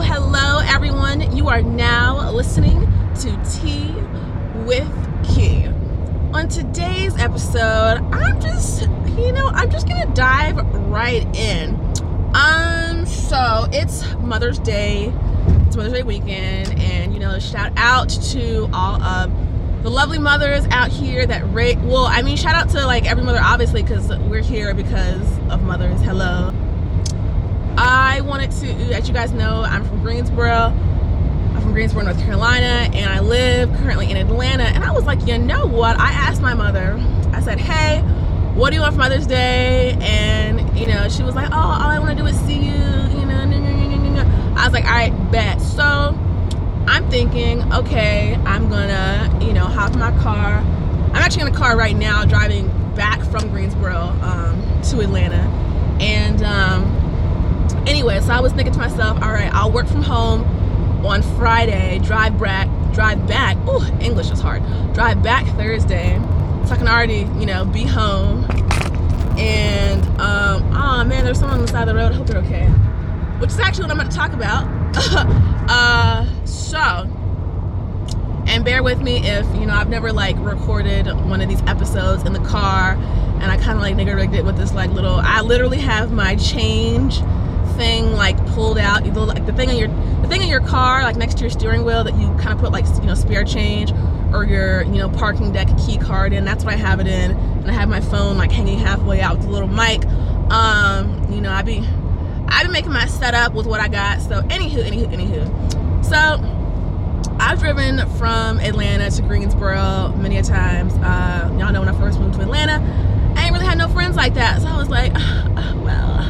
Hello, everyone. You are now listening to Tea with Key. On today's episode, I'm just, you know, I'm just gonna dive right in. Um, so it's Mother's Day, it's Mother's Day weekend, and you know, shout out to all of the lovely mothers out here that rate. Well, I mean, shout out to like every mother, obviously, because we're here because of mothers. Hello. I wanted to, as you guys know, I'm from Greensboro. I'm from Greensboro, North Carolina, and I live currently in Atlanta. And I was like, you know what? I asked my mother, I said, hey, what do you want for Mother's Day? And, you know, she was like, oh, all I want to do is see you, you know. I was like, all right, bet. So I'm thinking, okay, I'm gonna, you know, hop in my car. I'm actually in a car right now driving back from Greensboro um, to Atlanta. And, um, anyway, so I was thinking to myself, all right, I'll work from home on Friday, drive back, drive back. Oh, English is hard. Drive back Thursday, so I can already, you know, be home. And um, oh man, there's someone on the side of the road. I hope they're okay. Which is actually what I'm going to talk about. uh, so, and bear with me if you know I've never like recorded one of these episodes in the car, and I kind of like nigger rigged it with this like little. I literally have my change thing like pulled out like the thing in your the thing in your car like next to your steering wheel that you kind of put like you know spare change or your you know parking deck key card in that's what i have it in. And i have my phone like hanging halfway out with a little mic. Um you know i be i've been making my setup with what i got so anywho anywho anywho. So i've driven from atlanta to greensboro many a times. Uh y'all know when i first moved to atlanta i ain't really had no friends like that. So i was like well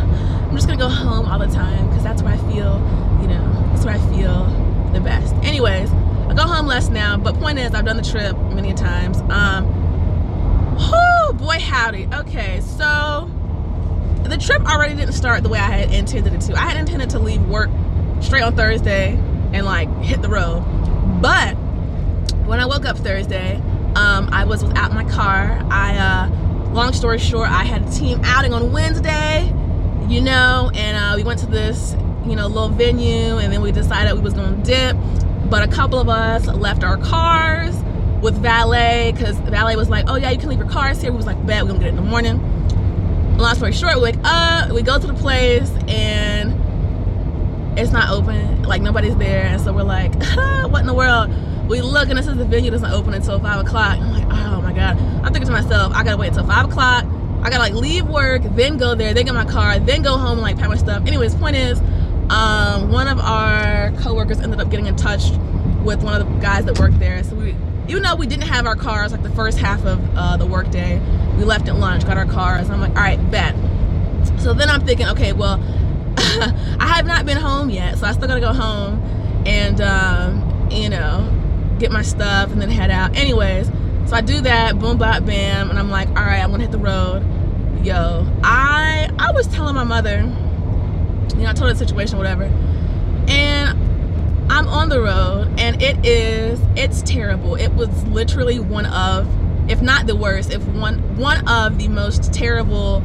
I'm just gonna go home all the time because that's where I feel, you know, that's where I feel the best. Anyways, I go home less now, but point is, I've done the trip many times. Um, oh boy, howdy. Okay, so the trip already didn't start the way I had intended it to. I had intended to leave work straight on Thursday and like hit the road, but when I woke up Thursday, um, I was without my car. I, uh, long story short, I had a team outing on Wednesday you know, and uh, we went to this, you know, little venue, and then we decided we was gonna dip. But a couple of us left our cars with valet because valet was like, "Oh yeah, you can leave your cars here." We was like, "Bet we're gonna get it in the morning." Long story short, we wake up, we go to the place, and it's not open. Like nobody's there, and so we're like, "What in the world?" We look, and it says the venue doesn't open until five o'clock. I'm like, "Oh my god!" I'm thinking to myself, "I gotta wait until five o'clock." I gotta like leave work, then go there, then get my car, then go home and like pack my stuff. Anyways, point is, um, one of our coworkers ended up getting in touch with one of the guys that worked there. So we, even though we didn't have our cars like the first half of uh, the workday, we left at lunch, got our cars. I'm like, all right, bet. So then I'm thinking, okay, well, I have not been home yet, so I still gotta go home and um, you know get my stuff and then head out. Anyways, so I do that, boom, bop, bam, and I'm like, all right, I'm gonna hit the road. Yo, I I was telling my mother, you know, I told her the situation, whatever, and I'm on the road, and it is, it's terrible. It was literally one of, if not the worst, if one one of the most terrible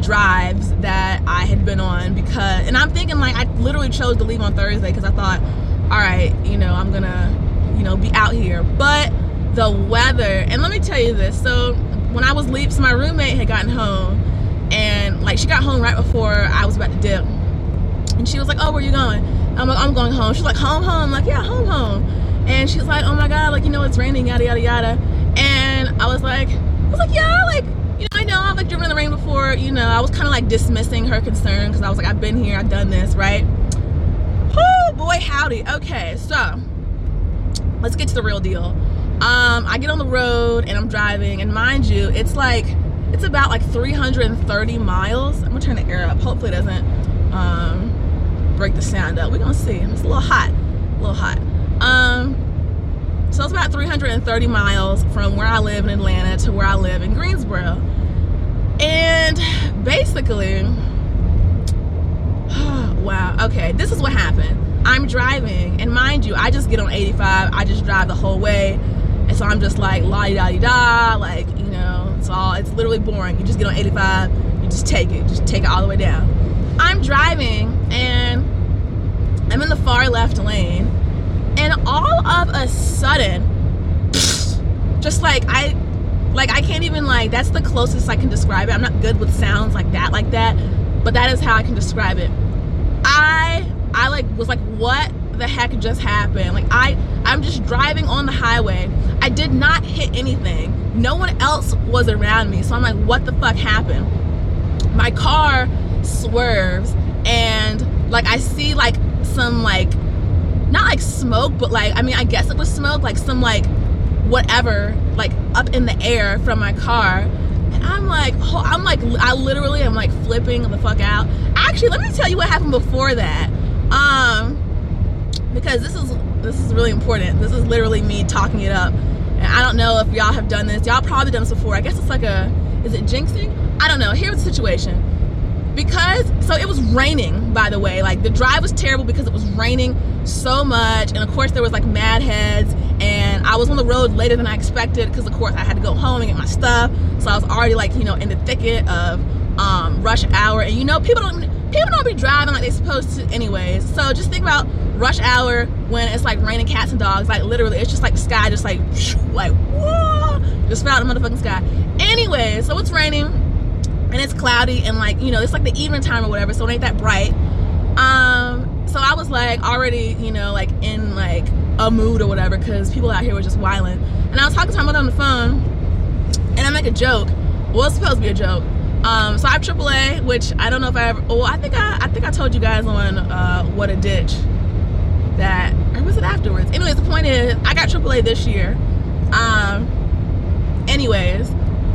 drives that I had been on because, and I'm thinking like I literally chose to leave on Thursday because I thought, all right, you know, I'm gonna, you know, be out here, but the weather. And let me tell you this. So when I was so my roommate had gotten home, and like she got home right before I was about to dip, and she was like, "Oh, where you going?" I'm like, "I'm going home." She's like, "Home, home." I'm like, "Yeah, home, home." And she's like, "Oh my god, like you know it's raining, yada yada yada." And I was like, I was like, "Yeah, like." You know, I know I've like driven in the rain before. You know, I was kind of like dismissing her concern because I was like, I've been here, I've done this, right? Oh boy, howdy. Okay, so let's get to the real deal. Um, I get on the road and I'm driving, and mind you, it's like it's about like 330 miles. I'm gonna turn the air up. Hopefully, it doesn't um, break the sound up. We're gonna see. It's a little hot, a little hot. Um, so it's about 330 miles from where I live in Atlanta to where I live in Greensboro, and basically, wow. Okay, this is what happened. I'm driving, and mind you, I just get on 85. I just drive the whole way so I'm just like la di da di da, like, you know, it's all, it's literally boring. You just get on 85, you just take it, just take it all the way down. I'm driving and I'm in the far left lane, and all of a sudden, just like I, like I can't even like that's the closest I can describe it. I'm not good with sounds like that, like that, but that is how I can describe it. I I like was like, what the heck just happened? Like I I'm just driving on the highway. I did not hit anything. No one else was around me. So I'm like, what the fuck happened? My car swerves and like I see like some like not like smoke, but like I mean I guess it was smoke, like some like whatever like up in the air from my car. And I'm like, I'm like, I literally am like flipping the fuck out. Actually, let me tell you what happened before that. Um, because this is this is really important. This is literally me talking it up. And I don't know if y'all have done this. Y'all probably done this before. I guess it's like a is it jinxing? I don't know. Here's the situation. Because so it was raining, by the way. Like the drive was terrible because it was raining so much. And of course there was like mad heads and I was on the road later than I expected because of course I had to go home and get my stuff. So I was already like, you know, in the thicket of um, rush hour. And you know, people don't people don't be driving like they're supposed to anyways. So just think about rush hour when it's like raining cats and dogs. Like literally, it's just like sky, just like like whoa, just out the motherfucking sky. Anyway, so it's raining and it's cloudy and like you know it's like the evening time or whatever, so it ain't that bright. Um, so I was like already you know like in like a mood or whatever because people out here were just whiling. And I was talking to my mother on the phone, and I make a joke. Well, it's supposed to be a joke. Um, so I have AAA, which I don't know if I ever. Well, I think I, I think I told you guys on uh, what a ditch that, or was it afterwards? Anyways, the point is, I got AAA this year. Um, anyways,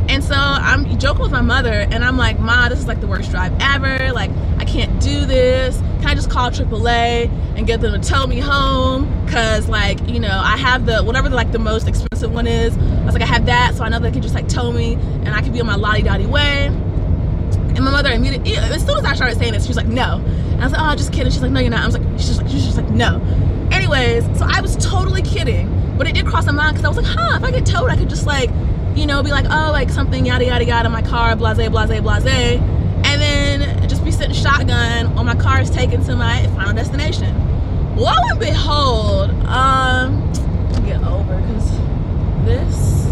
and so I'm joking with my mother, and I'm like, Ma, this is like the worst drive ever. Like, I can't do this. Can I just call AAA and get them to tow me home? Cause like, you know, I have the whatever the, like the most expensive one is. I was like, I have that, so I know they can just like tow me, and I can be on my lottie dotty way. And my mother immediately, as soon as I started saying this, she was like, no. I was like, oh, just kidding. She's like, no, you're not. I was like, she's just like, she's just like, no. Anyways, so I was totally kidding, but it did cross my mind because I was like, huh, if I get towed, I could just like, you know, be like, oh, like something yada yada yada my car, blase blase blase, and then just be sitting shotgun on my car is taken to my final destination. Lo and behold, um, get over because this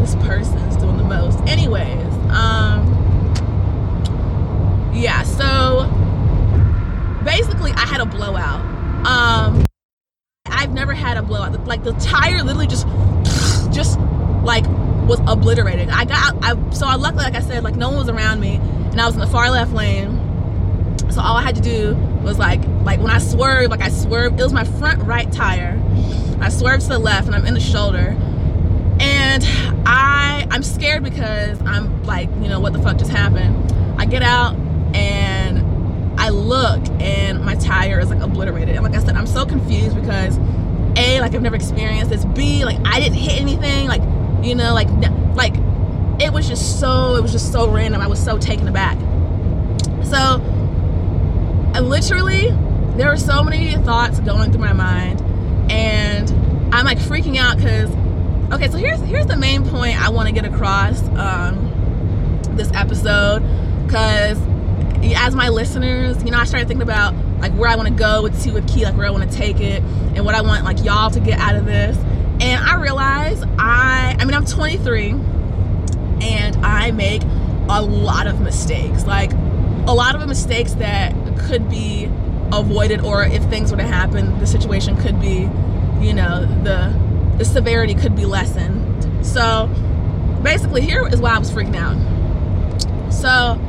this person's doing the most. Anyways, um, yeah. So basically, I had a blowout. Um, I've never had a blowout. Like the tire literally just just like was obliterated. I got I so I luckily like I said like no one was around me and I was in the far left lane. So all I had to do was like like when I swerved, like I swerved, it was my front right tire. I swerved to the left and I'm in the shoulder. And I I'm scared because I'm like, you know, what the fuck just happened? I get out and I look and my tire is like obliterated. And like I said, I'm so confused because A, like I've never experienced this. B, like I didn't hit anything. Like you know like like it was just so it was just so random i was so taken aback so I literally there were so many thoughts going through my mind and i'm like freaking out because okay so here's here's the main point i want to get across um this episode because as my listeners you know i started thinking about like where i want to go with Tea with Key like where i want to take it and what i want like y'all to get out of this and I realize I, I mean, I'm 23 and I make a lot of mistakes. Like a lot of mistakes that could be avoided, or if things were to happen, the situation could be, you know, the the severity could be lessened. So basically, here is why I was freaking out. So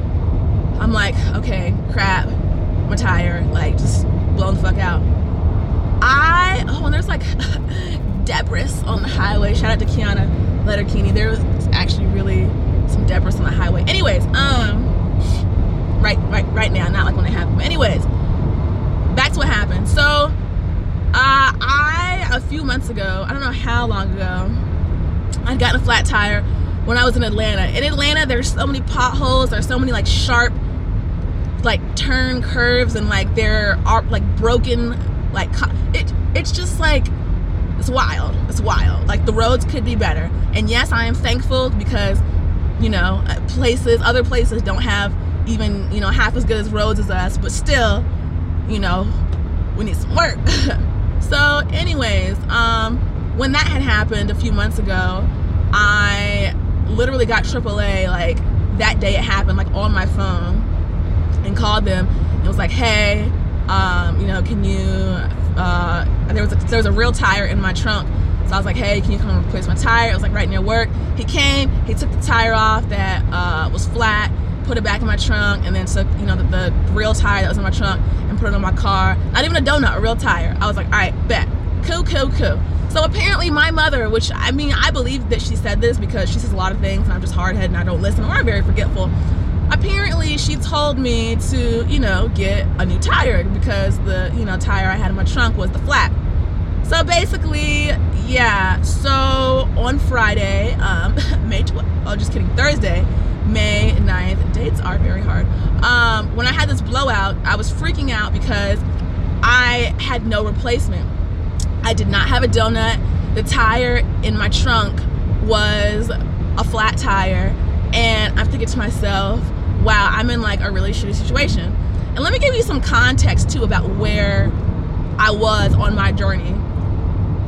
I'm like, okay, crap, my tire, like just blown the fuck out. I oh, and there's like debris on the highway. Shout out to Kiana Letterkini. There was actually really some debris on the highway. Anyways, um, right, right, right now, not like when it happened. But anyways, back to what happened. So, uh, I a few months ago, I don't know how long ago, I'd gotten a flat tire when I was in Atlanta. In Atlanta, there's so many potholes. There's so many like sharp, like turn curves, and like there are like broken, like it. It's just like it's wild. It's wild. Like the roads could be better. And yes, I am thankful because, you know, uh, places, other places don't have even, you know, half as good as roads as us, but still, you know, we need some work. so, anyways, um, when that had happened a few months ago, I literally got AAA like that day it happened, like on my phone, and called them. And was like, hey, um, you know, can you? Uh, there was a, there was a real tire in my trunk. So I was like, hey, can you come and replace my tire? It was like right near work. He came, he took the tire off that uh, was flat, put it back in my trunk, and then took, you know, the, the, real tire that was in my trunk and put it on my car. Not even a donut, a real tire. I was like, all right, bet. Cool, cool, cool. So apparently my mother, which I mean, I believe that she said this because she says a lot of things and I'm just hard-headed and I don't listen or I'm very forgetful. Apparently she told me to, you know, get a new tire because the, you know, tire I had in my trunk was the flat. So basically, yeah, so on Friday, um, May 12th, oh, just kidding, Thursday, May 9th, dates are very hard. Um, when I had this blowout, I was freaking out because I had no replacement. I did not have a donut. The tire in my trunk was a flat tire. And I'm thinking to myself, wow, I'm in like a really shitty situation. And let me give you some context too about where I was on my journey.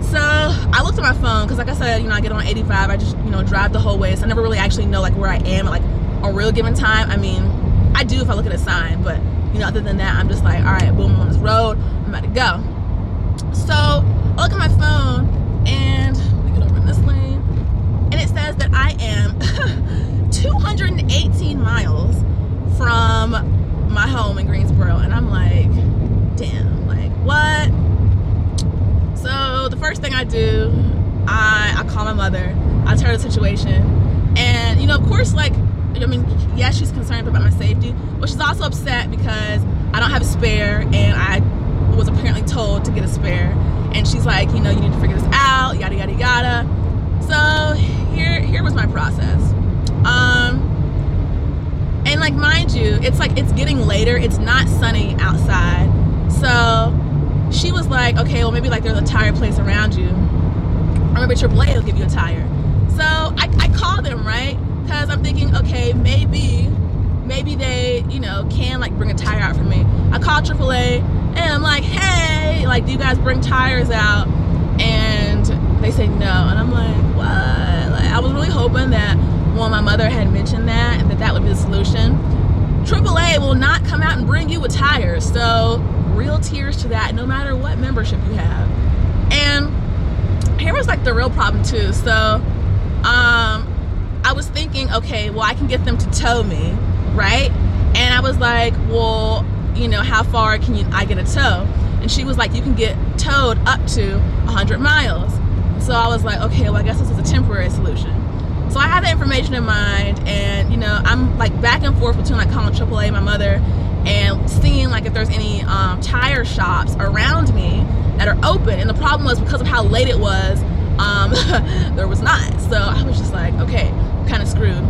So I looked at my phone because, like I said, you know, I get on 85. I just, you know, drive the whole way. So I never really actually know like where I am at like a real given time. I mean, I do if I look at a sign, but you know, other than that, I'm just like, all right, boom, I'm on this road. I'm about to go. So I look at my phone and we get over in this lane, and it says that I am 218 miles from my home in Greensboro, and I'm like, damn, like what? So the first thing I do, I I call my mother. I tell her the situation, and you know, of course, like I mean, yeah, she's concerned about my safety, but she's also upset because I don't have a spare, and I was apparently told to get a spare and she's like, you know, you need to figure this out, yada yada yada. So here here was my process. Um and like mind you, it's like it's getting later, it's not sunny outside. So she was like, okay, well maybe like there's a tire place around you. Or maybe AAA will give you a tire. So I, I called them, right? Because I'm thinking, okay, maybe maybe they, you know, can like bring a tire out for me. I called AAA and I'm like, hey, like, do you guys bring tires out? And they say no. And I'm like, what? Like, I was really hoping that when my mother had mentioned that and that that would be the solution. AAA will not come out and bring you a tire. So real tears to that, no matter what membership you have. And here was like the real problem too. So um I was thinking, okay, well I can get them to tow me, right? And I was like, well, you know, how far can you, I get a tow? And she was like, you can get towed up to 100 miles. So I was like, okay, well, I guess this is a temporary solution. So I had that information in mind, and you know, I'm like back and forth between like calling AAA, my mother, and seeing like if there's any um, tire shops around me that are open. And the problem was because of how late it was, um, there was not. So I was just like, okay, kind of screwed.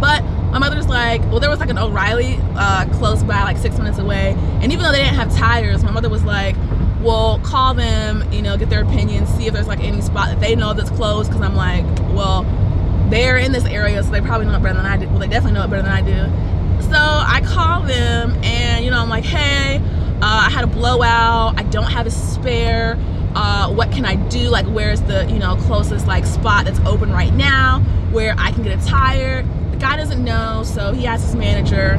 But my mother's like, well, there was like an O'Reilly uh, close by, like six minutes away. And even though they didn't have tires, my mother was like, well, call them, you know, get their opinion, see if there's like any spot that they know that's closed. Cause I'm like, well, they're in this area, so they probably know it better than I do. Well, they definitely know it better than I do. So I call them and, you know, I'm like, hey, uh, I had a blowout. I don't have a spare. Uh, what can I do? Like, where's the, you know, closest like spot that's open right now where I can get a tire? The guy doesn't know, so he asks his manager,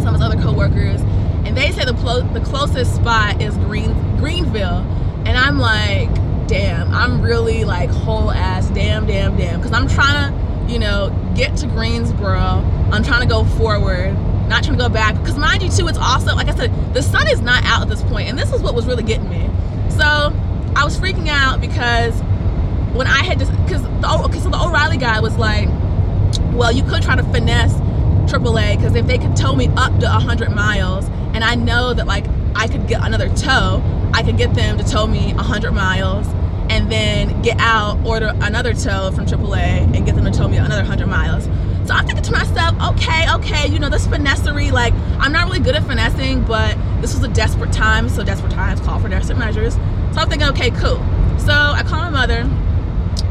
some of his other coworkers, and they say the plo- the closest spot is Green Greenville, and I'm like, damn, I'm really like whole ass, damn, damn, damn, because I'm trying to, you know, get to Greensboro. I'm trying to go forward, not trying to go back. Because mind you, too, it's also like I said, the sun is not out at this point, and this is what was really getting me. So I was freaking out because when I had just because the so the O'Reilly guy was like well, you could try to finesse AAA because if they could tow me up to 100 miles and I know that like I could get another tow, I could get them to tow me 100 miles and then get out, order another tow from AAA and get them to tow me another 100 miles. So I'm thinking to myself, okay, okay, you know, this finessery, like, I'm not really good at finessing, but this was a desperate time, so desperate times call for desperate measures. So I'm thinking, okay, cool. So I call my mother,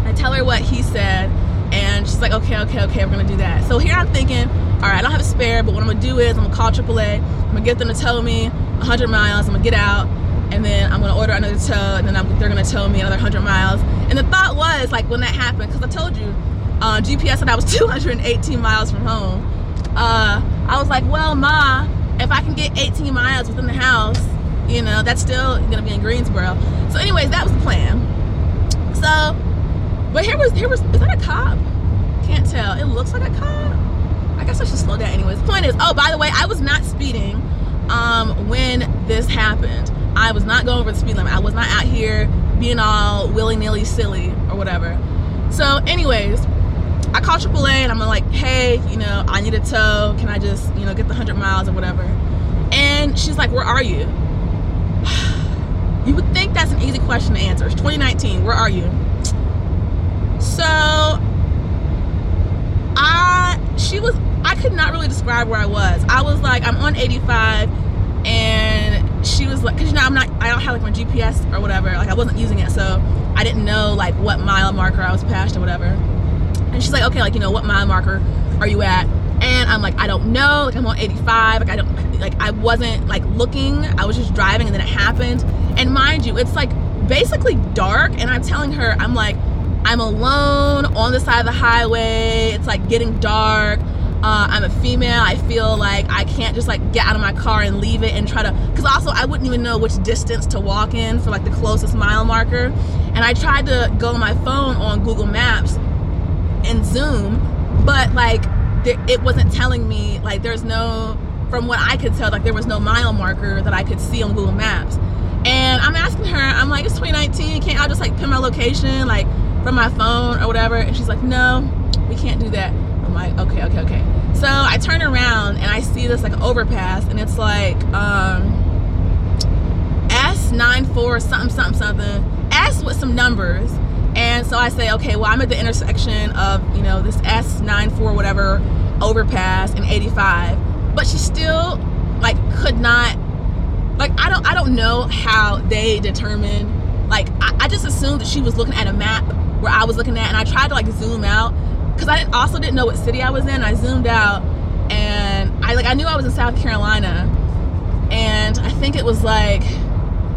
I tell her what he said, and she's like, okay, okay, okay, we're gonna do that. So here I'm thinking, all right, I don't have a spare, but what I'm gonna do is I'm gonna call AAA. I'm gonna get them to tow me 100 miles. I'm gonna get out, and then I'm gonna order another tow, and then I'm, they're gonna tow me another 100 miles. And the thought was like when that happened, because I told you, uh, GPS said I was 218 miles from home. Uh, I was like, well, ma, if I can get 18 miles within the house, you know, that's still gonna be in Greensboro. So, anyways, that was the plan. So, but here was here was is that a cop? Can't tell. It looks like a cop. I guess I should slow down anyways. Point is, oh, by the way, I was not speeding um, when this happened. I was not going over the speed limit. I was not out here being all willy nilly silly or whatever. So, anyways, I called AAA and I'm like, hey, you know, I need a tow. Can I just, you know, get the 100 miles or whatever? And she's like, where are you? you would think that's an easy question to answer. It's 2019. Where are you? So, I, she was, I could not really describe where I was. I was like, I'm on 85 and she was like, cause you know, I'm not, I don't have like my GPS or whatever. Like I wasn't using it. So I didn't know like what mile marker I was past or whatever. And she's like, okay, like, you know, what mile marker are you at? And I'm like, I don't know. Like I'm on 85. Like I don't, like I wasn't like looking. I was just driving and then it happened. And mind you, it's like basically dark. And I'm telling her, I'm like, I'm alone on the side of the highway. It's like getting dark. Uh, I'm a female. I feel like I can't just like get out of my car and leave it and try to. Because also, I wouldn't even know which distance to walk in for like the closest mile marker. And I tried to go on my phone on Google Maps and Zoom, but like there, it wasn't telling me. Like there's no, from what I could tell, like there was no mile marker that I could see on Google Maps. And I'm asking her, I'm like, it's 2019. Can't I just like pin my location like from my phone or whatever? And she's like, no, we can't do that. Like, okay, okay, okay. So I turn around and I see this like overpass, and it's like um, S94 something something something S with some numbers. And so I say, okay, well I'm at the intersection of you know this S94 whatever overpass and 85, but she still like could not like I don't I don't know how they determine like I, I just assumed that she was looking at a map where I was looking at, and I tried to like zoom out because I also didn't know what city I was in. I zoomed out and I like I knew I was in South Carolina, and I think it was like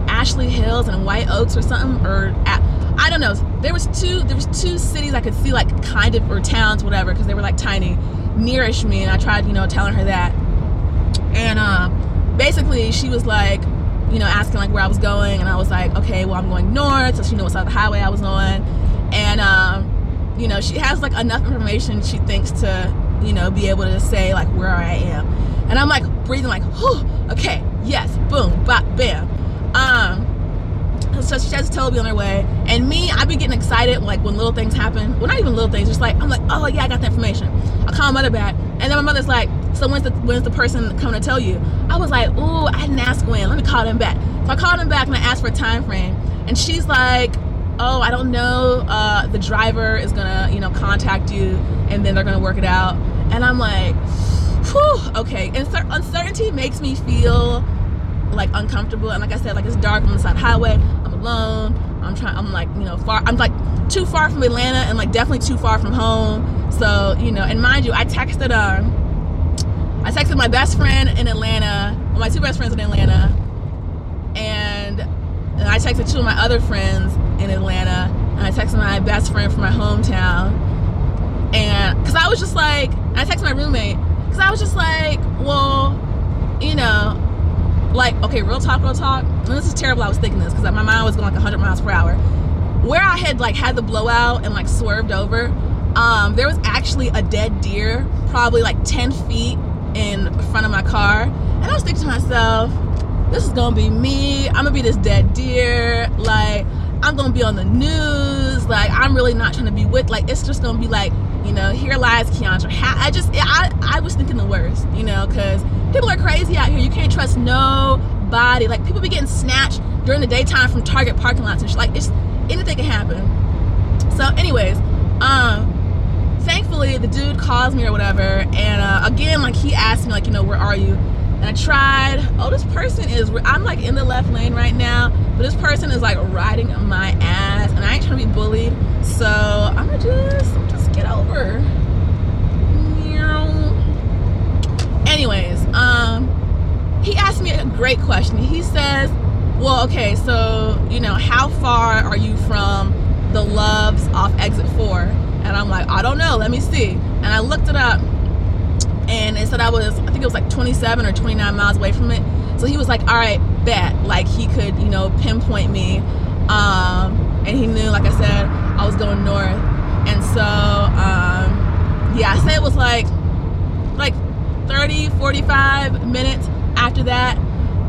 Ashley Hills and White Oaks or something, or I don't know. There was two there was two cities I could see like kind of or towns whatever because they were like tiny nearish me, and I tried you know telling her that, and um, basically she was like you know asking like where I was going, and I was like okay well I'm going north, so she knew what side of the highway I was on, and um you know, she has like enough information she thinks to, you know, be able to say like where I am. And I'm like breathing like, whew, okay, yes, boom, bop, bam. Um, so she has to tell me on her way. And me, I be getting excited like when little things happen. Well, not even little things, just like I'm like, oh yeah, I got the information. I call my mother back, and then my mother's like, so when's the when's the person coming to tell you? I was like, ooh, I didn't ask when. Let me call them back. So I called them back and I asked for a time frame, and she's like, oh, I don't know, uh, the driver is gonna, you know, contact you and then they're gonna work it out. And I'm like, whew, okay. And uncertainty makes me feel like uncomfortable. And like I said, like it's dark on the side highway. I'm alone. I'm trying. I'm like, you know, far. I'm like too far from Atlanta and like definitely too far from home. So you know, and mind you, I texted um, I texted my best friend in Atlanta, well, my two best friends in Atlanta, and, and I texted two of my other friends in Atlanta. And I texted my best friend from my hometown. And because I was just like, I texted my roommate because I was just like, well, you know, like, okay, real talk, real talk. And this is terrible. I was thinking this because my mind was going like 100 miles per hour. Where I had like had the blowout and like swerved over, um, there was actually a dead deer, probably like 10 feet in front of my car. And I was thinking to myself, this is gonna be me. I'm gonna be this dead deer. Like, I'm gonna be on the news. Like I'm really not trying to be with. Like it's just gonna be like, you know, here lies Keandra. I just I I was thinking the worst, you know, because people are crazy out here. You can't trust nobody. Like people be getting snatched during the daytime from Target parking lots and shit. Like it's anything can happen. So, anyways, um, thankfully the dude calls me or whatever, and uh, again, like he asked me, like, you know, where are you? And I tried. Oh, this person is. I'm like in the left lane right now, but this person is like riding my ass, and I ain't trying to be bullied. So I'm gonna just, I'm just get over. Anyways, um, he asked me a great question. He says, Well, okay, so, you know, how far are you from the Love's off exit four? And I'm like, I don't know, let me see. And I looked it up and it said I was, I think it was like 27 or 29 miles away from it. So he was like, all right, bet. Like he could, you know, pinpoint me. Um, and he knew, like I said, I was going north. And so, um, yeah, I say it was like, like 30, 45 minutes after that.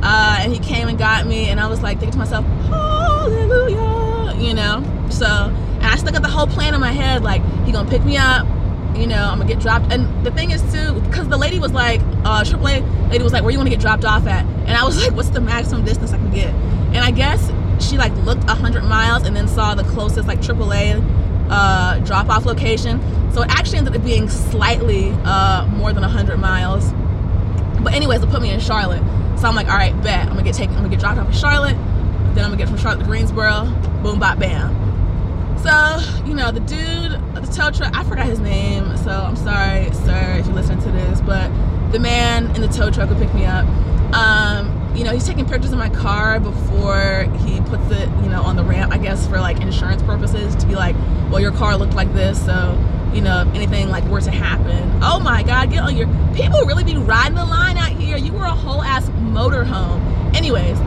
Uh, and he came and got me, and I was like thinking to myself, hallelujah, you know? So, and I still got the whole plan in my head, like, he gonna pick me up, you know, I'm gonna get dropped. And the thing is too, because the lady was like, uh, AAA lady was like, where you wanna get dropped off at? And I was like, what's the maximum distance I can get? And I guess she like looked 100 miles and then saw the closest like AAA uh, drop off location. So it actually ended up being slightly uh, more than 100 miles. But anyways, it put me in Charlotte. So I'm like, all right, bet. I'm gonna get taken. I'm gonna get dropped off in Charlotte. Then I'm gonna get from Charlotte to Greensboro. Boom, bop, bam. So you know the dude, the tow truck. I forgot his name. So I'm sorry, sir, if you listen to this. But the man in the tow truck will pick me up. Um, you know, he's taking pictures of my car before he puts it, you know, on the ramp. I guess for like insurance purposes to be like, well, your car looked like this, so you know, if anything like were to happen. Oh my God, get on your people really be riding the line out here. You were a whole ass motorhome. Anyways.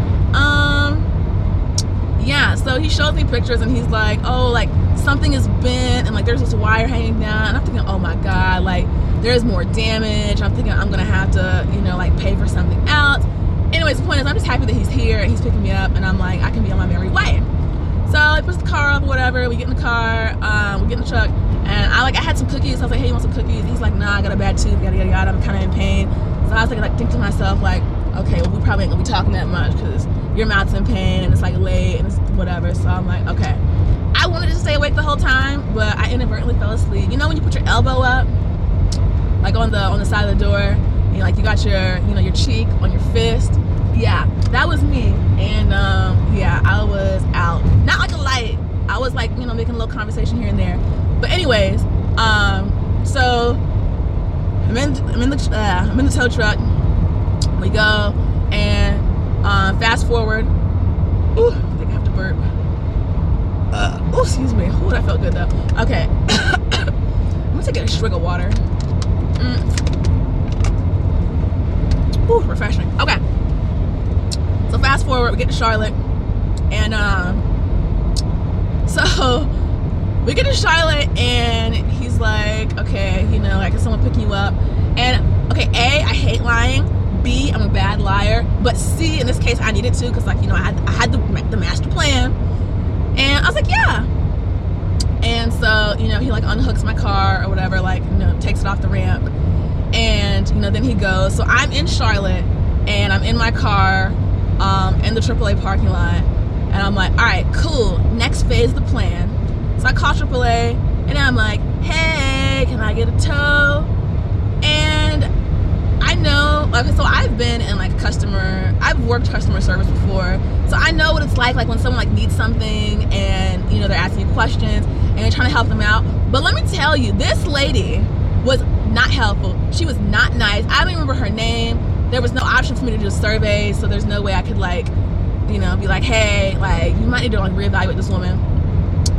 So he shows me pictures and he's like, oh, like something is bent and like there's this wire hanging down. And I'm thinking, oh my God, like there's more damage. I'm thinking I'm gonna have to, you know, like pay for something else. Anyways, the point is, I'm just happy that he's here and he's picking me up, and I'm like, I can be on my merry way. So he puts the car up, whatever. We get in the car, um, we get in the truck, and I like I had some cookies. I was like, hey, you want some cookies? He's like, nah, I got a bad tooth, yada yada yada. I'm kind of in pain. So I was like, like think to myself, like, okay, well, we probably ain't gonna be talking that much because your mouth's in pain and it's like late and it's whatever. So I'm like, okay. I wanted to stay awake the whole time, but I inadvertently fell asleep. You know when you put your elbow up, like on the on the side of the door, know, like you got your you know your cheek on your fist. Yeah, that was me. And um, yeah, I was out. Not like a light. I was like you know making a little conversation here and there. But anyways, um, so I'm in I'm in the uh, I'm in the tow truck. We go and uh, fast forward. Ooh, Burp. Uh, oh, excuse me. Ooh, that felt good though. Okay. I'm gonna take a swig of water. Mm. Ooh, refreshing. Okay. So fast forward, we get to Charlotte, and um, so we get to Charlotte, and he's like, okay, you know, like, can someone pick you up? And okay, A, I hate lying. B, I'm a bad liar. But C, in this case, I needed to because, like, you know, I had, I had the, the master plan. And I was like, yeah. And so, you know, he like unhooks my car or whatever, like, you know, takes it off the ramp. And, you know, then he goes. So I'm in Charlotte and I'm in my car um, in the AAA parking lot. And I'm like, all right, cool. Next phase the plan. So I call AAA and I'm like, hey, can I get a tow? And I know, like, so I've been in like customer, I've worked customer service before, so I know what it's like, like when someone like needs something and you know they're asking you questions and you're trying to help them out. But let me tell you, this lady was not helpful. She was not nice. I don't remember her name. There was no option for me to do a survey, so there's no way I could like, you know, be like, hey, like you might need to like reevaluate this woman.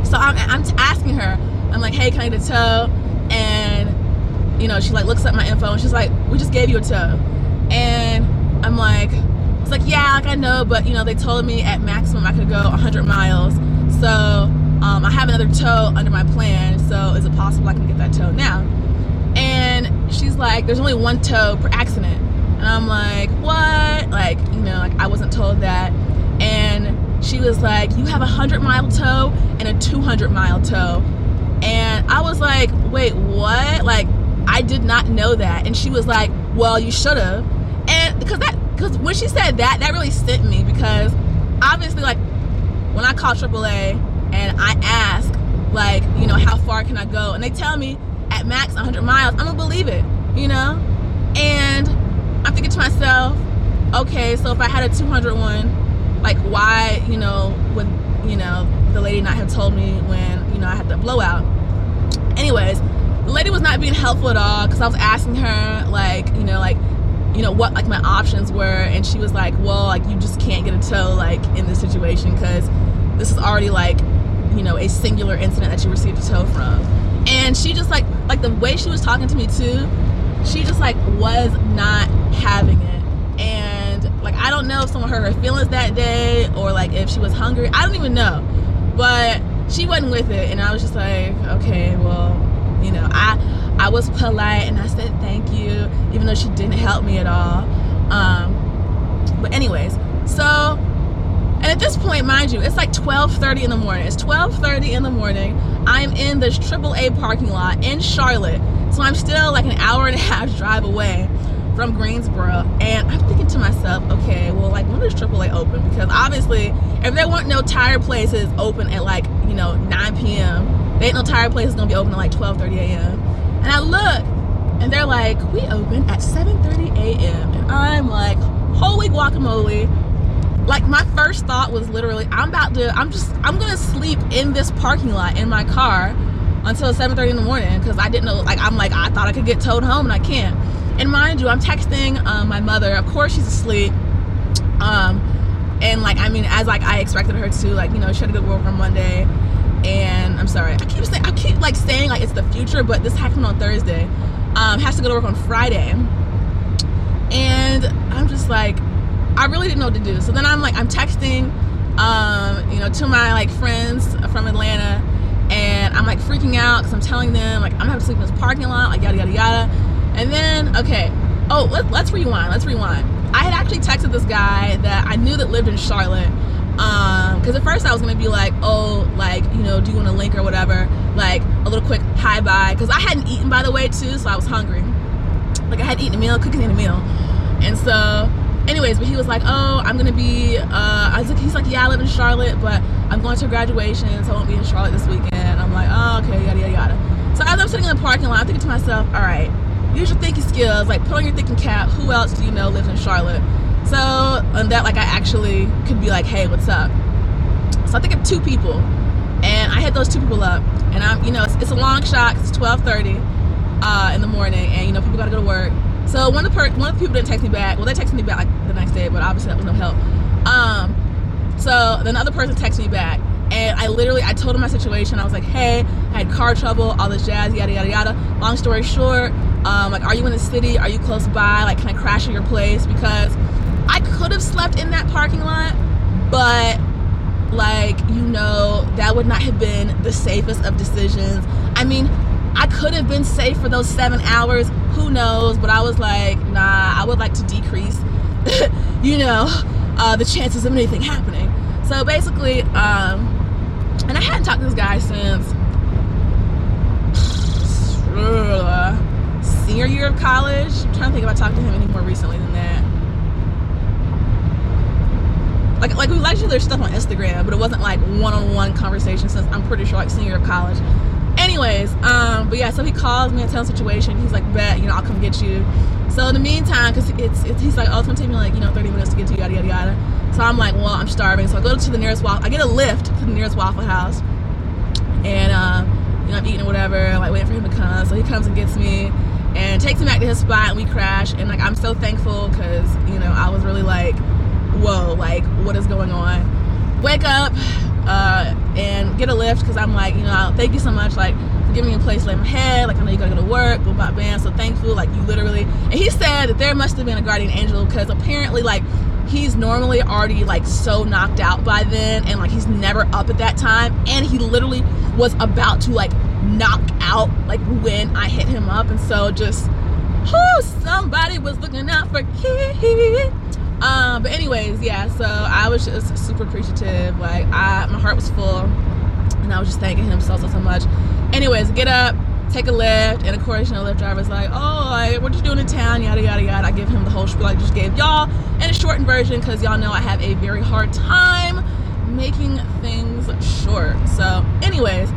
So I'm, I'm asking her, I'm like, hey, can I get a tow? You know, she like looks at my info and she's like, we just gave you a tow. And I'm like, it's like, yeah, like I know, but you know, they told me at maximum I could go 100 miles. So um, I have another tow under my plan. So is it possible I can get that tow now? And she's like, there's only one tow per accident. And I'm like, what? Like, you know, like I wasn't told that. And she was like, you have a 100 mile tow and a 200 mile tow. And I was like, wait, what? Like, I did not know that. And she was like, well, you should have. And because that, because when she said that, that really sent me because obviously, like, when I call AAA and I ask, like, you know, how far can I go? And they tell me at max 100 miles, I'm gonna believe it, you know? And I'm thinking to myself, okay, so if I had a 200 one, like, why, you know, would, you know, the lady not have told me when, you know, I had the blowout? Anyways, the lady was not being helpful at all because I was asking her, like, you know, like, you know what like my options were and she was like well like you just can't get a tow like in this situation because this is already like you know a singular incident that you received a tow from. And she just like like the way she was talking to me too she just like was not having it. And like i don't know if someone hurt her feelings that day or like if she was hungry i don't even know. But she wasn't with it and i was just like okay well you know i i was polite and i said thank you even though she didn't help me at all um but anyways so and at this point, mind you, it's like 12:30 in the morning. It's 12:30 in the morning. I'm in this AAA parking lot in Charlotte. So I'm still like an hour and a half drive away from Greensboro. And I'm thinking to myself, okay, well, like when does AAA open? Because obviously, if there weren't no tire places open at like, you know, 9 p.m., there ain't no tire places gonna be open at like 12:30 a.m. And I look, and they're like, we open at 7:30 a.m. And I'm like, holy guacamole like my first thought was literally i'm about to i'm just i'm gonna sleep in this parking lot in my car until 7.30 in the morning because i didn't know like i'm like i thought i could get towed home and i can't and mind you i'm texting um, my mother of course she's asleep um, and like i mean as like i expected her to like you know she had to go to work on monday and i'm sorry i keep saying i keep like saying like it's the future but this happened on thursday um, has to go to work on friday and i'm just like I really didn't know what to do. So then I'm like, I'm texting, um, you know, to my like friends from Atlanta, and I'm like freaking out because I'm telling them like I'm gonna to sleep in this parking lot, like yada yada yada. And then okay, oh let, let's rewind. Let's rewind. I had actually texted this guy that I knew that lived in Charlotte. Um, because at first I was gonna be like, oh, like you know, do you want a link or whatever, like a little quick hi bye, because I hadn't eaten by the way too, so I was hungry. Like I had eaten a meal, cooking in a meal, and so anyways, but he was like, oh, I'm gonna be. Uh, I was like, he's like, yeah, I live in Charlotte, but I'm going to graduation, so I won't be in Charlotte this weekend. I'm like, oh, okay, yada yada yada. So as I'm sitting in the parking lot, I'm thinking to myself, all right, use your thinking skills, like put on your thinking cap. Who else do you know lives in Charlotte? So and that like I actually could be like, hey, what's up? So I think of two people, and I hit those two people up, and I'm, you know, it's, it's a long shot. It's 12:30 uh, in the morning, and you know, people gotta go to work. So one of the per- one of the people didn't text me back. Well, they texted me back like the next day, but obviously that was no help. Um, so then the other person texted me back, and I literally I told him my situation. I was like, hey, I had car trouble, all this jazz, yada yada yada. Long story short, um, like, are you in the city? Are you close by? Like, can I crash at your place? Because I could have slept in that parking lot, but like you know that would not have been the safest of decisions. I mean, I could have been safe for those seven hours. Who knows? But I was like, nah, I would like to decrease, you know, uh, the chances of anything happening. So basically, um, and I hadn't talked to this guy since uh, senior year of college. I'm trying to think if I talked to him any more recently than that. Like, like we liked each other stuff on Instagram, but it wasn't like one-on-one conversation since I'm pretty sure like senior year of college. Anyways um but yeah so he calls me and tells situation. He's like bet you know i'll come get you. So in the meantime because it's, it's, he's like oh it's gonna take me like you know 30 minutes to get to you yada yada yada. So i'm like well i'm starving. So i go to the nearest waffle i get a lift to the nearest waffle house and um you know i'm eating or whatever like waiting for him to come. So he comes and gets me and takes me back to his spot and we crash and like i'm so thankful because you know i was really like whoa like what is going on wake up uh, and get a lift because I'm like, you know, thank you so much, like, for giving me a place to lay my head. Like, I know you gotta go to work, boom, bam, bam. So thankful, like, you literally. And he said that there must have been a guardian angel because apparently, like, he's normally already like so knocked out by then, and like he's never up at that time, and he literally was about to like knock out like when I hit him up, and so just, whoo, somebody was looking out for Key. Um, but anyways, yeah. So I was just super appreciative. Like I, my heart was full, and I was just thanking him so so so much. Anyways, get up, take a lift, and of course, you know, Lyft driver's like, "Oh, like, what you doing in town?" Yada yada yada. I give him the whole spiel I just gave y'all in a shortened version because y'all know I have a very hard time making things short. So, anyways,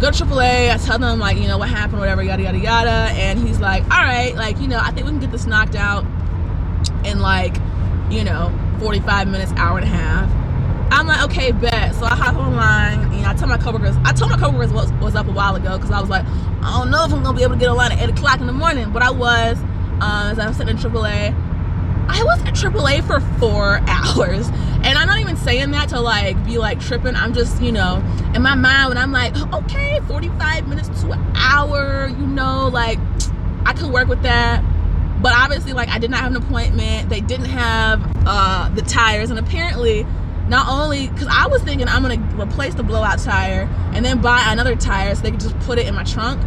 go to AAA. I tell them like, you know, what happened, whatever, yada yada yada, and he's like, "All right, like, you know, I think we can get this knocked out." in like you know, 45 minutes, hour and a half. I'm like, okay, bet. So I hop online. Know, I tell my coworkers. I told my coworkers what was up a while ago because I was like, I don't know if I'm gonna be able to get online at 8 o'clock in the morning, but I was. um, as I was sitting in AAA. I was at AAA for four hours. And I'm not even saying that to like be like tripping. I'm just, you know, in my mind when I'm like, okay, 45 minutes to an hour, you know, like I could work with that. But obviously, like I did not have an appointment. They didn't have uh, the tires, and apparently, not only because I was thinking I'm gonna replace the blowout tire and then buy another tire so they could just put it in my trunk.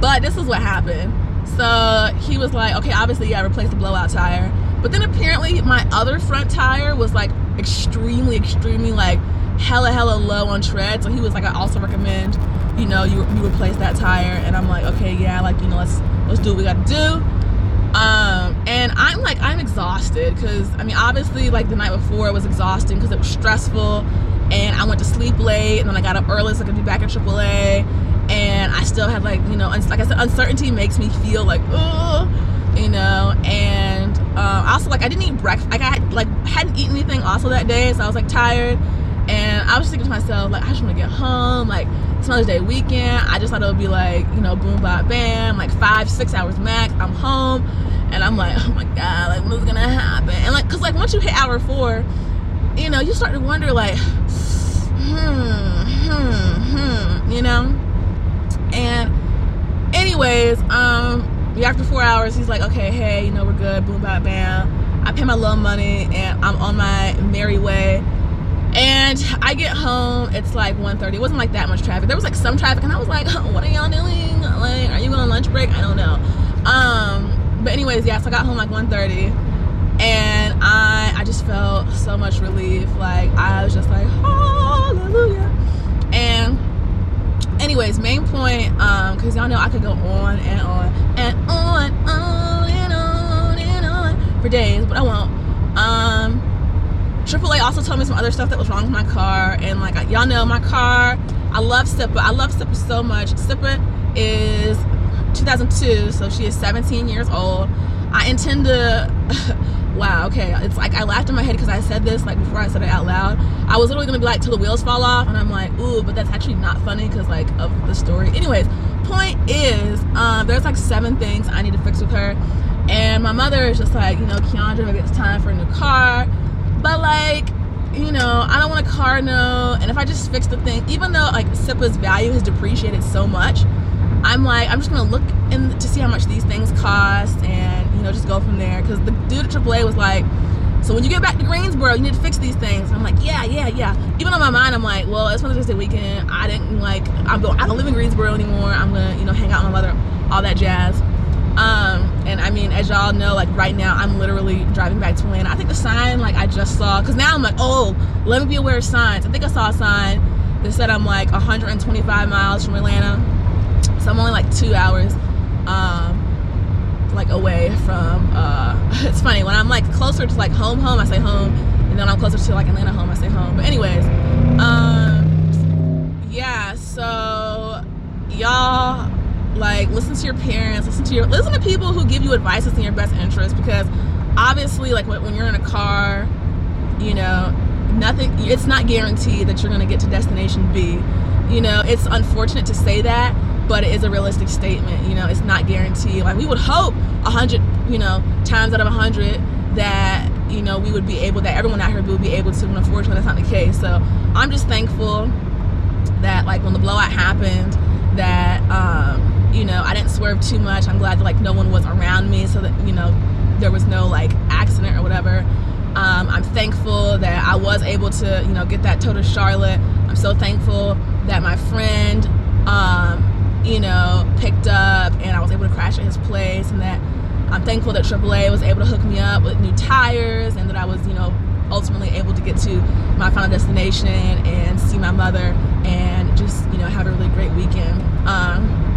But this is what happened. So he was like, okay, obviously, yeah, replace the blowout tire. But then apparently, my other front tire was like extremely, extremely like hella, hella low on tread. So he was like, I also recommend, you know, you, you replace that tire. And I'm like, okay, yeah, like, you know, let's let's do what we gotta do. Um, and I'm like, I'm exhausted because I mean, obviously, like the night before it was exhausting because it was stressful, and I went to sleep late, and then I got up early so I could be back at AAA, and I still had like, you know, like I said, uncertainty makes me feel like, oh, you know, and um, also like I didn't eat breakfast, like I had, like hadn't eaten anything also that day, so I was like tired, and I was thinking to myself like, I just want to get home, like it's Mother's Day weekend. I just thought it would be like, you know, boom, bop, bam, like five, six hours max. I'm home. And I'm like, oh my God, like, what's gonna happen? And like, cause like once you hit hour four, you know, you start to wonder, like, hmm, hmm, hmm, you know? And, anyways, um, after four hours, he's like, okay, hey, you know, we're good, boom, bop, bam. I pay my little money and I'm on my merry way and I get home, it's like 1.30. It wasn't like that much traffic. There was like some traffic, and I was like, what are y'all doing? Like, are you going on lunch break? I don't know. Um, but anyways, yeah, so I got home like 1.30, and I I just felt so much relief. Like I was just like, hallelujah. And anyways, main point, um, because y'all know I could go on and on and on, on and on and on for days, but I won't. Um, AAA also told me some other stuff that was wrong with my car. And like y'all know, my car, I love Sippa. I love Sippa so much. Sippa is 2002, so she is 17 years old. I intend to. wow. Okay. It's like I laughed in my head because I said this like before I said it out loud. I was literally gonna be like till the wheels fall off, and I'm like, ooh, but that's actually not funny because like of the story. Anyways, point is, um, there's like seven things I need to fix with her, and my mother is just like, you know, Keandra, maybe it's time for a new car but like, you know, I don't want a car no, And if I just fix the thing, even though like Sippa's value has depreciated so much, I'm like, I'm just gonna look in to see how much these things cost and you know, just go from there. Cause the dude at AAA was like, so when you get back to Greensboro, you need to fix these things. I'm like, yeah, yeah, yeah. Even on my mind, I'm like, well, it's Mother's Day weekend. I didn't like, I'm going, I don't live in Greensboro anymore. I'm gonna, you know, hang out with my mother, all that jazz. Um, and I mean, as y'all know, like right now, I'm literally driving back to Atlanta. I think the sign, like I just saw, because now I'm like, oh, let me be aware of signs. I think I saw a sign that said I'm like 125 miles from Atlanta. So I'm only like two hours, um, like away from, uh, it's funny, when I'm like closer to like home, home, I say home. And then I'm closer to like Atlanta home, I say home. But anyways, um, yeah, so y'all like listen to your parents listen to your listen to people who give you advice that's in your best interest because obviously like when, you're in a car you know nothing it's not guaranteed that you're to get to destination b you know it's unfortunate to say that but it is a realistic statement you know it's not guaranteed like we would hope a hundred you know times out of a hundred that you know we would be able that everyone out here would be able to and unfortunately that's not the case so i'm just thankful that like when the blowout happened that um you know, I didn't swerve too much. I'm glad that like no one was around me so that, you know, there was no like accident or whatever. Um, I'm thankful that I was able to, you know, get that tow to Charlotte. I'm so thankful that my friend, um, you know, picked up and I was able to crash at his place and that I'm thankful that AAA was able to hook me up with new tires and that I was, you know, ultimately able to get to my final destination and see my mother and just, you know, have a really great weekend. Um,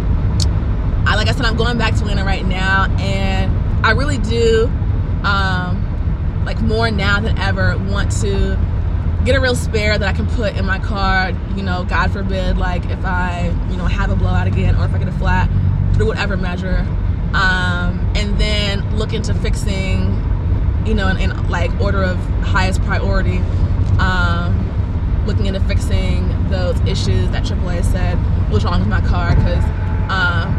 I, like I said, I'm going back to Atlanta right now, and I really do, um, like more now than ever, want to get a real spare that I can put in my car. You know, God forbid, like if I, you know, have a blowout again, or if I get a flat through whatever measure, um, and then look into fixing, you know, in, in like order of highest priority. Um, looking into fixing those issues that AAA said was wrong with my car because um,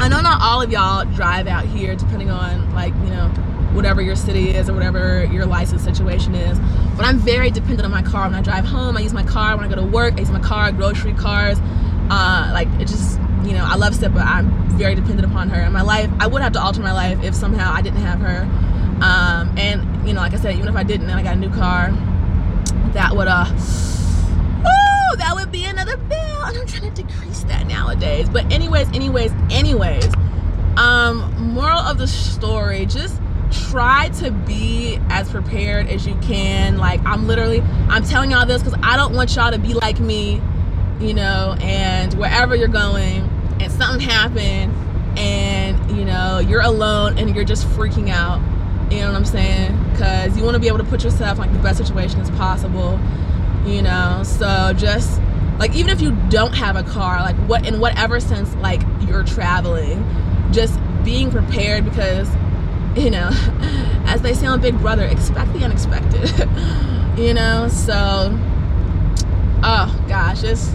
I know not all of y'all drive out here, depending on like you know whatever your city is or whatever your license situation is. But I'm very dependent on my car when I drive home. I use my car when I go to work. I use my car, grocery cars. Uh, like it just you know I love Step, but I'm very dependent upon her in my life. I would have to alter my life if somehow I didn't have her. Um, and you know, like I said, even if I didn't, and I got a new car, that would uh, oh, that would be another bill. And I'm trying to decrease that nowadays. But anyways, anyways, anyways, um, moral of the story, just try to be as prepared as you can. Like I'm literally, I'm telling y'all this because I don't want y'all to be like me, you know, and wherever you're going and something happened and you know you're alone and you're just freaking out. You know what i'm saying? Because you want to be able to put yourself in like the best situation as possible you know? So just like even if you don't have a car like what in whatever sense like you're traveling just being prepared because you know as they say on big brother expect the unexpected you know so oh gosh it's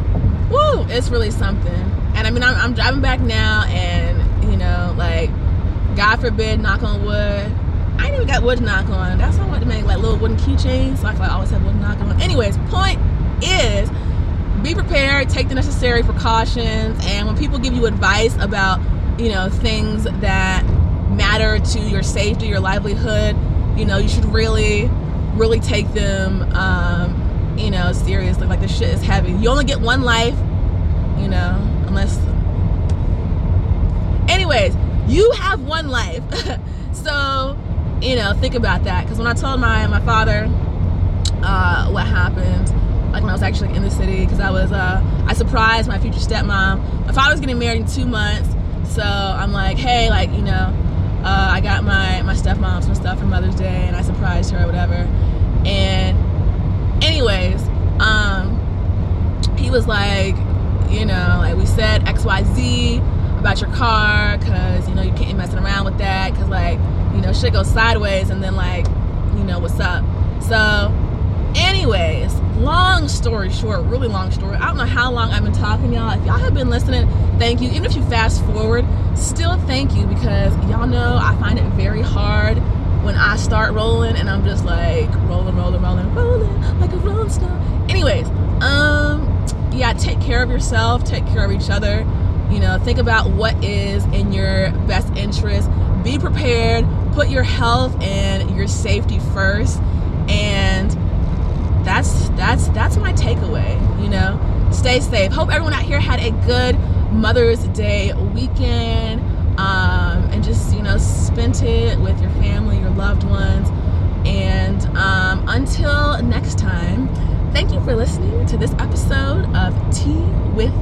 woo it's really something and i mean I'm, I'm driving back now and you know like god forbid knock on wood I ain't even got wood knock on. That's why I want to make like little wooden keychains. So I, I always have wood knock on. Anyways, point is be prepared, take the necessary precautions, and when people give you advice about, you know, things that matter to your safety, your livelihood, you know, you should really, really take them, um, you know, seriously. Like the shit is heavy. You only get one life, you know, unless. Anyways, you have one life. so you know, think about that. Because when I told my my father uh, what happened, like when I was actually in the city, because I was uh, I surprised my future stepmom. My father was getting married in two months, so I'm like, hey, like you know, my some stuff for Mother's Day, and I surprised her or whatever. And anyways, um, he was like, you know, like we said X Y Z about your car, because you know you can't be messing around with that, because like you know, shit goes sideways and then like, you know, what's up. So, anyways, long story short, really long story. I don't know how long I've been talking, y'all. If y'all have been listening, thank you. Even if you fast forward, still thank you because y'all know I find it very hard when I start rolling and I'm just like rolling, rolling, rolling, rolling like a rolling stone. Anyways, um, yeah, take care of yourself, take care of each other. You know, think about what is in your best interest. Be prepared put your health and your safety first and that's that's that's my takeaway you know stay safe hope everyone out here had a good mother's day weekend um, and just you know spent it with your family your loved ones. And um, until next time thank you for listening to this episode of tea with